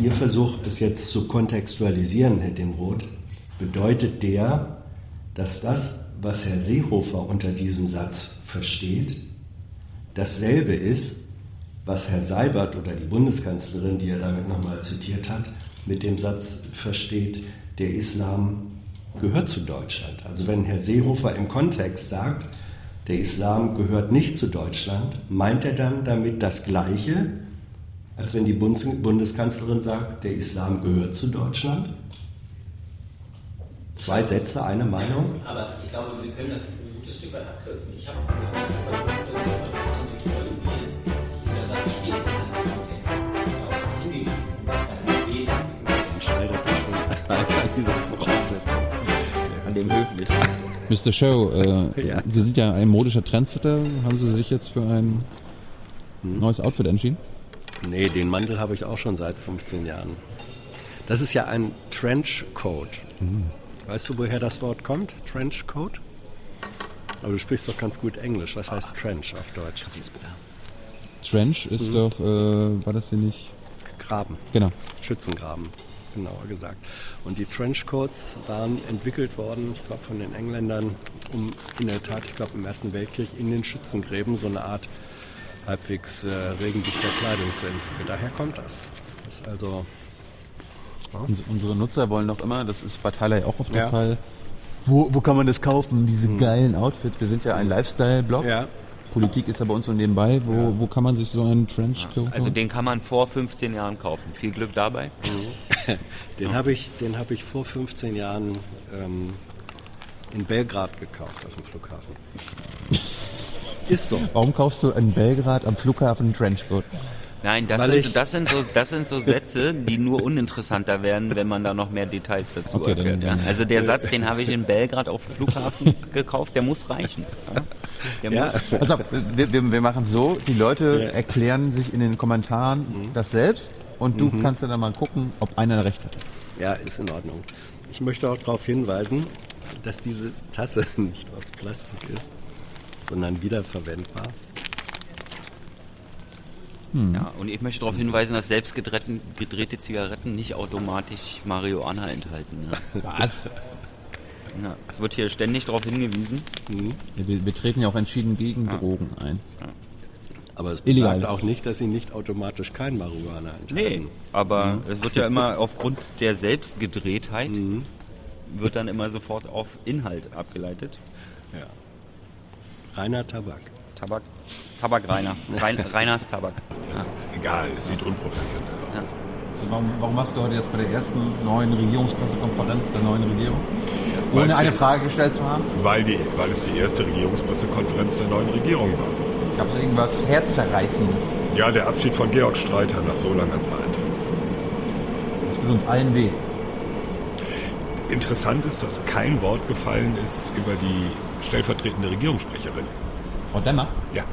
Ihr Versuch, es jetzt zu kontextualisieren, Herr Dimroth, bedeutet der, dass das, was Herr Seehofer unter diesem Satz versteht, dasselbe ist, was Herr Seibert oder die Bundeskanzlerin, die er damit nochmal zitiert hat, mit dem Satz versteht, der Islam gehört zu Deutschland. Also wenn Herr Seehofer im Kontext sagt, der Islam gehört nicht zu Deutschland, meint er dann damit das Gleiche, als wenn die Bundeskanzlerin sagt, der Islam gehört zu Deutschland? Zwei Sätze, eine Meinung? Aber ich glaube, wir können das ein gutes Stück weit abkürzen. Ich habe diese Voraussetzung. An dem höflich. Mr. Show, äh, Ja. Sie sind ja ein modischer Trendsetter. Haben Sie sich jetzt für ein neues Outfit entschieden? Nee, den Mantel habe ich auch schon seit 15 Jahren. Das ist ja ein Trenchcoat. Weißt du, woher das Wort kommt? Trenchcoat? Aber du sprichst doch ganz gut Englisch. Was heißt Trench auf Deutsch? Trench ist doch, äh, war das hier nicht? Graben. Genau. Schützengraben, genauer gesagt. Und die Trenchcoats waren entwickelt worden, ich glaube, von den Engländern, um in der Tat, ich glaube, im Ersten Weltkrieg in den Schützengräben so eine Art halbwegs äh, regendichter Kleidung zu entwickeln. Daher kommt das. Das ist also, Uns, unsere Nutzer wollen doch immer, das ist bei Tyler ja auch oft der Ja. Fall. Wo, wo kann man das kaufen? Diese geilen Outfits. Wir sind ja ein Lifestyle-Blog. ja, Politik ist ja bei uns so nebenbei. Wo, wo kann man sich so einen Trenchcoat Also den kann man vor 15 Jahren kaufen. Viel Glück dabei. den habe ich, den habe ich vor 15 Jahren ähm, in Belgrad gekauft auf dem Flughafen. Ist so. Warum kaufst du in Belgrad am Flughafen einen Trenchcoat? Nein, das Weil sind, das, sind so, das sind so Sätze, die nur uninteressanter werden, wenn man da noch mehr Details dazu Okay, erfährt. Ja. dann- Also der Satz, den habe ich in Belgrad auf dem Flughafen gekauft, der muss reichen. Der Ja. muss, Also, wir, wir, machen so, die Leute Ja. erklären sich in den Kommentaren das selbst und du kannst dann mal gucken, ob einer recht hat. Ja, ist in Ordnung. Ich möchte auch darauf hinweisen, dass diese Tasse nicht aus Plastik ist, sondern wiederverwendbar. ja, und ich möchte darauf hinweisen, dass selbst gedrehte, gedrehte Zigaretten nicht automatisch Marihuana enthalten. Ja. Was? Ja. Wird hier ständig darauf hingewiesen. Ja, wir, wir treten ja auch entschieden gegen Drogen ein. Aber es Illegal. besagt auch nicht, dass sie nicht automatisch kein Marihuana Nee, enthalten. aber es wird ja immer aufgrund der Selbstgedrehtheit wird dann immer sofort auf Inhalt abgeleitet. Ja. Reiner Tabak. Tabak, Tabakreiner, Rein, Reiners Tabak. Egal, es sieht unprofessionell aus. Ja. Also warum, warum machst du heute jetzt bei der ersten neuen Regierungspressekonferenz der neuen Regierung? Weil Ohne eine sie- Frage gestellt zu haben? Weil, die, weil es die erste Regierungspressekonferenz der neuen Regierung war. Gab es irgendwas Herzzerreißendes? Ja, der Abschied von Georg Streiter nach so langer Zeit. Das tut uns allen weh. Interessant ist, dass kein Wort gefallen ist über die stellvertretende Regierungssprecherin. Frau Demmer, Ja.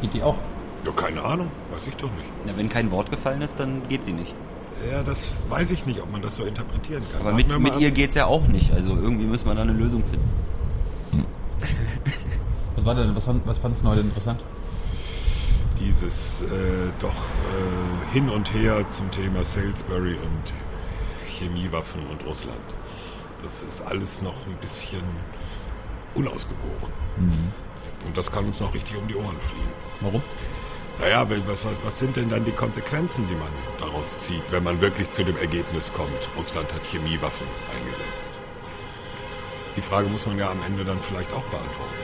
geht die auch? Ja, keine Ahnung, weiß ich doch nicht. Ja, wenn kein Wort gefallen ist, dann geht sie nicht. Ja, das weiß ich nicht, ob man das so interpretieren kann. Aber Warten mit, mit ihr geht's ja auch nicht. Also irgendwie müssen wir da eine Lösung finden. Was war denn, was, was fandest du heute interessant? Dieses äh, doch äh, hin und her zum Thema Salisbury und Chemiewaffen und Russland. Das ist alles noch ein bisschen unausgegoren. Und das kann uns noch richtig um die Ohren fliegen. Warum? Naja, weil- was, was sind denn dann die Konsequenzen, die man daraus zieht, wenn man wirklich zu dem Ergebnis kommt, Russland hat Chemiewaffen eingesetzt? Die Frage muss man ja am Ende dann vielleicht auch beantworten.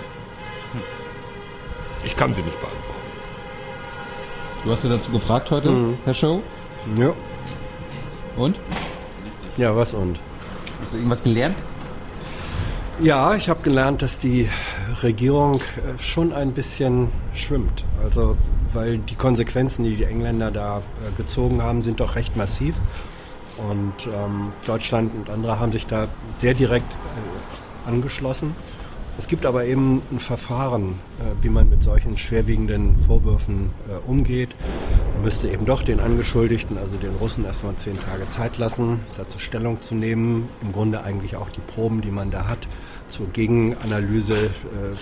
Ich kann sie nicht beantworten. Du hast ja dazu gefragt heute, Herr Show. Ja. Und? Ja, was und? Hast du irgendwas gelernt? Ja, ich habe gelernt, dass die Regierung äh, schon ein bisschen schwimmt. Also, weil die Konsequenzen, die die Engländer da äh, gezogen haben, sind doch recht massiv. Und ähm, Deutschland und andere haben sich da sehr direkt äh, angeschlossen. Es gibt aber eben ein Verfahren, äh, wie man mit solchen schwerwiegenden Vorwürfen äh, umgeht. müsste eben doch den Angeschuldigten, also den Russen, erstmal zehn Tage Zeit lassen, dazu Stellung zu nehmen. Im Grunde eigentlich auch die Proben, die man da hat, zur Gegenanalyse äh,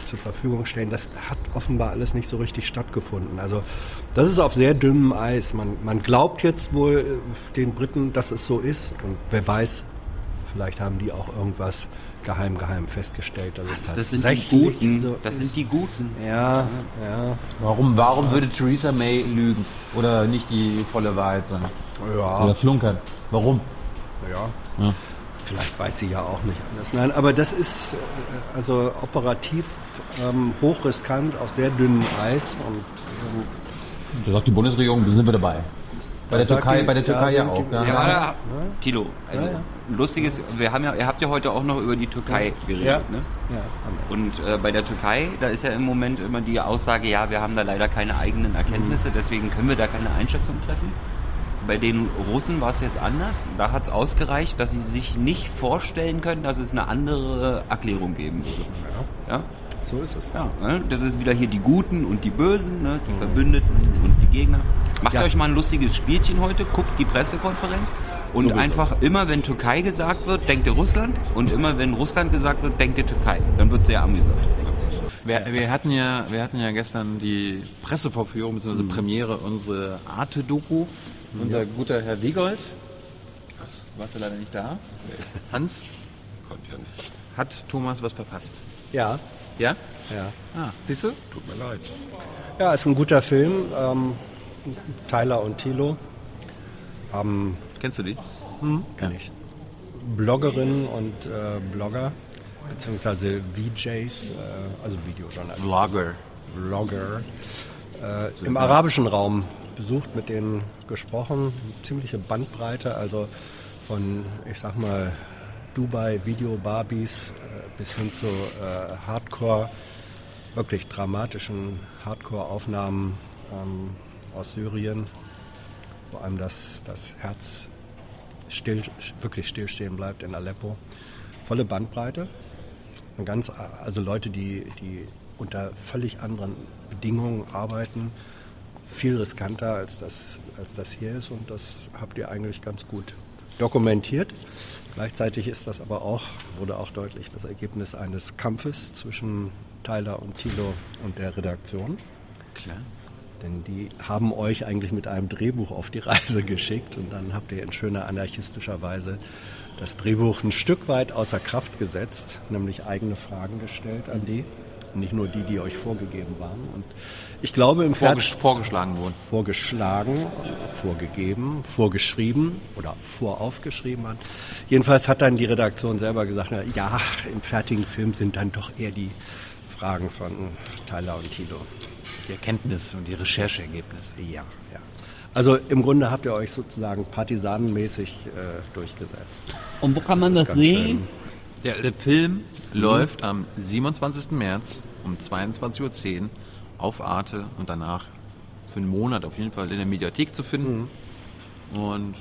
zur Verfügung stellen. Das hat offenbar alles nicht so richtig stattgefunden. Also das ist auf sehr dünnem Eis. Man, man glaubt jetzt wohl den Briten, dass es so ist. Und wer weiß, vielleicht haben die auch irgendwas geheim, geheim festgestellt. Dass es Das sind die Guten. So Das ist. sind die Guten. Ja, ja. Warum, warum würde Theresa May lügen? Oder nicht die volle Wahrheit sagen? Ja, Oder flunkern? Warum? ja. Ja. Vielleicht weiß sie ja auch nicht alles. Nein, aber das ist äh, also operativ ähm, hochriskant auf sehr dünnem Eis und ähm, Da sagt die Bundesregierung, da sind wir dabei. Bei der Türkei, die- bei der Türkei ja auch. Ja. Ja. Tilo, also Ja, ja. lustiges, wir haben ja, ihr habt ja heute auch noch über die Türkei geredet, Ja. ne? ja, Und äh, bei der Türkei, da ist ja im Moment immer die Aussage, ja, wir haben da leider keine eigenen Erkenntnisse, deswegen können wir da keine Einschätzung treffen. Bei den Russen war es jetzt anders. Da hat es ausgereicht, dass sie sich nicht vorstellen können, dass es eine andere Erklärung geben würde. Ja? So ist es. Ja, ne? das ist wieder hier die Guten und die Bösen, ne? die Verbündeten und die Gegner. Macht Ja. euch mal ein lustiges Spielchen heute, guckt die Pressekonferenz und Sowieso. einfach immer, wenn Türkei gesagt wird, denkt ihr Russland und immer, wenn Russland gesagt wird, denkt ihr Türkei. Dann wird sehr amüsant. Wir, wir, hatten ja, wir hatten ja gestern die Pressevorführung bzw. Premiere unserer Arte-Doku. Unser guter Herr Wiegold, warst du leider nicht da. Hans, Konnte ja nicht. hat Thomas was verpasst? Ja, Ja? ja. Ah, siehst du? Tut mir leid. Ja, ist ein guter Film. Ähm, Tyler und Thilo. Ähm, Kennst du die? kenn ich. Bloggerinnen und äh, Blogger, beziehungsweise VJs, äh, also Videojournalisten. Vlogger. Vlogger äh, im arabischen Raum besucht, mit denen gesprochen. Ziemliche Bandbreite, also von, ich sag mal, Dubai Video Barbies äh, bis hin zu äh, Hardcore, wirklich dramatischen Hardcore-Aufnahmen ähm, aus Syrien, wo einem das, das Herz still, wirklich stillstehen bleibt in Aleppo. Volle Bandbreite. Eine ganz, also Leute, die, die unter völlig anderen Bedingungen arbeiten, viel riskanter als das, als das hier ist und das habt ihr eigentlich ganz gut dokumentiert. Gleichzeitig ist das aber auch, wurde auch deutlich, das Ergebnis eines Kampfes zwischen Tyler und Thilo und der Redaktion. Klar. Denn die haben euch eigentlich mit einem Drehbuch auf die Reise geschickt und dann habt ihr in schöner anarchistischer Weise das Drehbuch ein Stück weit außer Kraft gesetzt, nämlich eigene Fragen gestellt an die, nicht nur die, die euch vorgegeben waren. Und ich glaube im Vorges Fertig vorgeschlagen wurden. vorgeschlagen, vorgegeben, vorgeschrieben oder voraufgeschrieben hat. Jedenfalls hat dann die Redaktion selber gesagt, na ja, im fertigen Film sind dann doch eher die Fragen von Tyler und Tilo. Die Erkenntnis und die Rechercheergebnisse. Ja, ja. Also im Grunde habt ihr euch sozusagen partisanenmäßig äh, durchgesetzt. Und wo kann man ist das, sehen? Der, der Film läuft am 27. März um 22.10 Uhr auf Arte und danach für einen Monat auf jeden Fall in der Mediathek zu finden. Und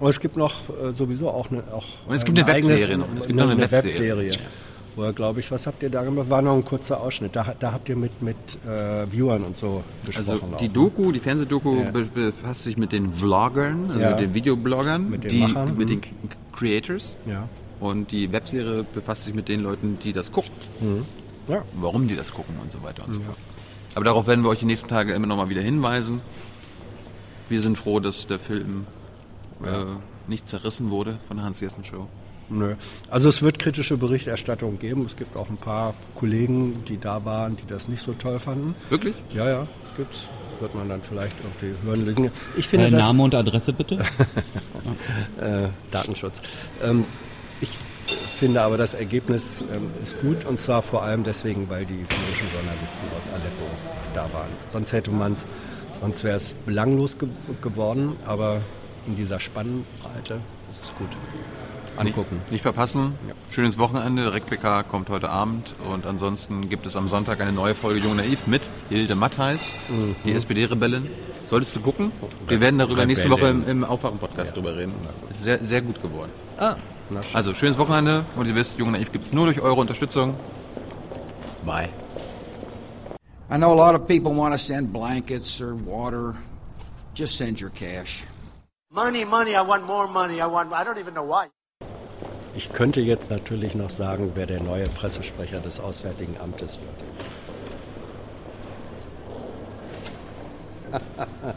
Und es gibt noch äh, sowieso auch eine auch Und es gibt eine eigenes- Webserie noch. Es gibt noch eine Webserie. Webserie. Wo glaube ich, was habt ihr da gemacht? War noch ein kurzer Ausschnitt. Da, da habt ihr mit, mit äh, Viewern und so gesprochen. also auch, die ne? Doku, die Fernsehdoku Ja. be befasst sich mit den Vloggern, also Ja. mit den Videobloggern, Mit den die, Machern, mit mhm. den Creators. Ja. Und die Webserie befasst sich mit den Leuten, die das gucken. Ja. warum die das gucken und so weiter und so fort. Aber darauf werden wir euch die nächsten Tage immer noch mal wieder hinweisen. Wir sind froh, dass der Film äh, nicht zerrissen wurde von der Hans-Jessen-Show. Nö. Also es wird kritische Berichterstattung geben. Es gibt auch ein paar Kollegen, die da waren, die das nicht so toll fanden. Wirklich? Ja, ja, gibt's. Wird man dann vielleicht irgendwie hören, lesen. Ich finde Äh, das... Name und Adresse bitte. äh, Datenschutz. Ähm, ich finde aber, das Ergebnis ähm, ist gut und zwar vor allem deswegen, weil die syrischen Journalisten aus Aleppo da waren. Sonst hätte man es, sonst wäre es belanglos ge geworden, aber in dieser Spannbreite ist es gut. Angucken. Nicht verpassen. Schönes Wochenende. RecPK kommt heute Abend. Und ansonsten gibt es am Sonntag eine neue Folge Jung Naiv mit Hilde Mattheis, die SPD-Rebellin. Solltest du gucken? Wir werden darüber nächste Woche im, im Aufwachen-Podcast drüber reden. Ist sehr, sehr gut geworden. Schön. Also, schönes Wochenende. Und ihr wisst, Jung Naiv gibt es nur durch eure Unterstützung. Bye. I know a lot of people want to send blankets or water, Just send your cash. Money, money, I want more money. I want, I don't even know why. Ich könnte jetzt natürlich noch sagen, wer der neue Pressesprecher des Auswärtigen Amtes wird.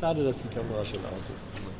Schade, dass die Kamera schon aus ist.